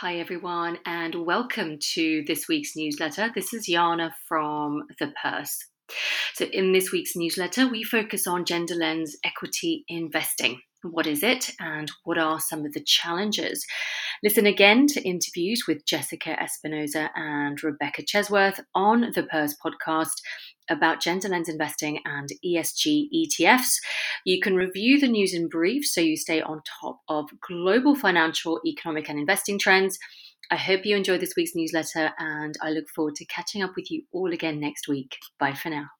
Hi, everyone, and welcome to this week's newsletter. This is Jana from The Purse. So, in this week's newsletter, we focus on Gender Lens equity investing. What is it, and what are some of the challenges? Listen again to interviews with Jessica Espinoza and Rebecca Chesworth on the Purse podcast about gender lens investing and ESG ETFs. You can review the news in brief so you stay on top of global financial, economic, and investing trends. I hope you enjoyed this week's newsletter and I look forward to catching up with you all again next week. Bye for now.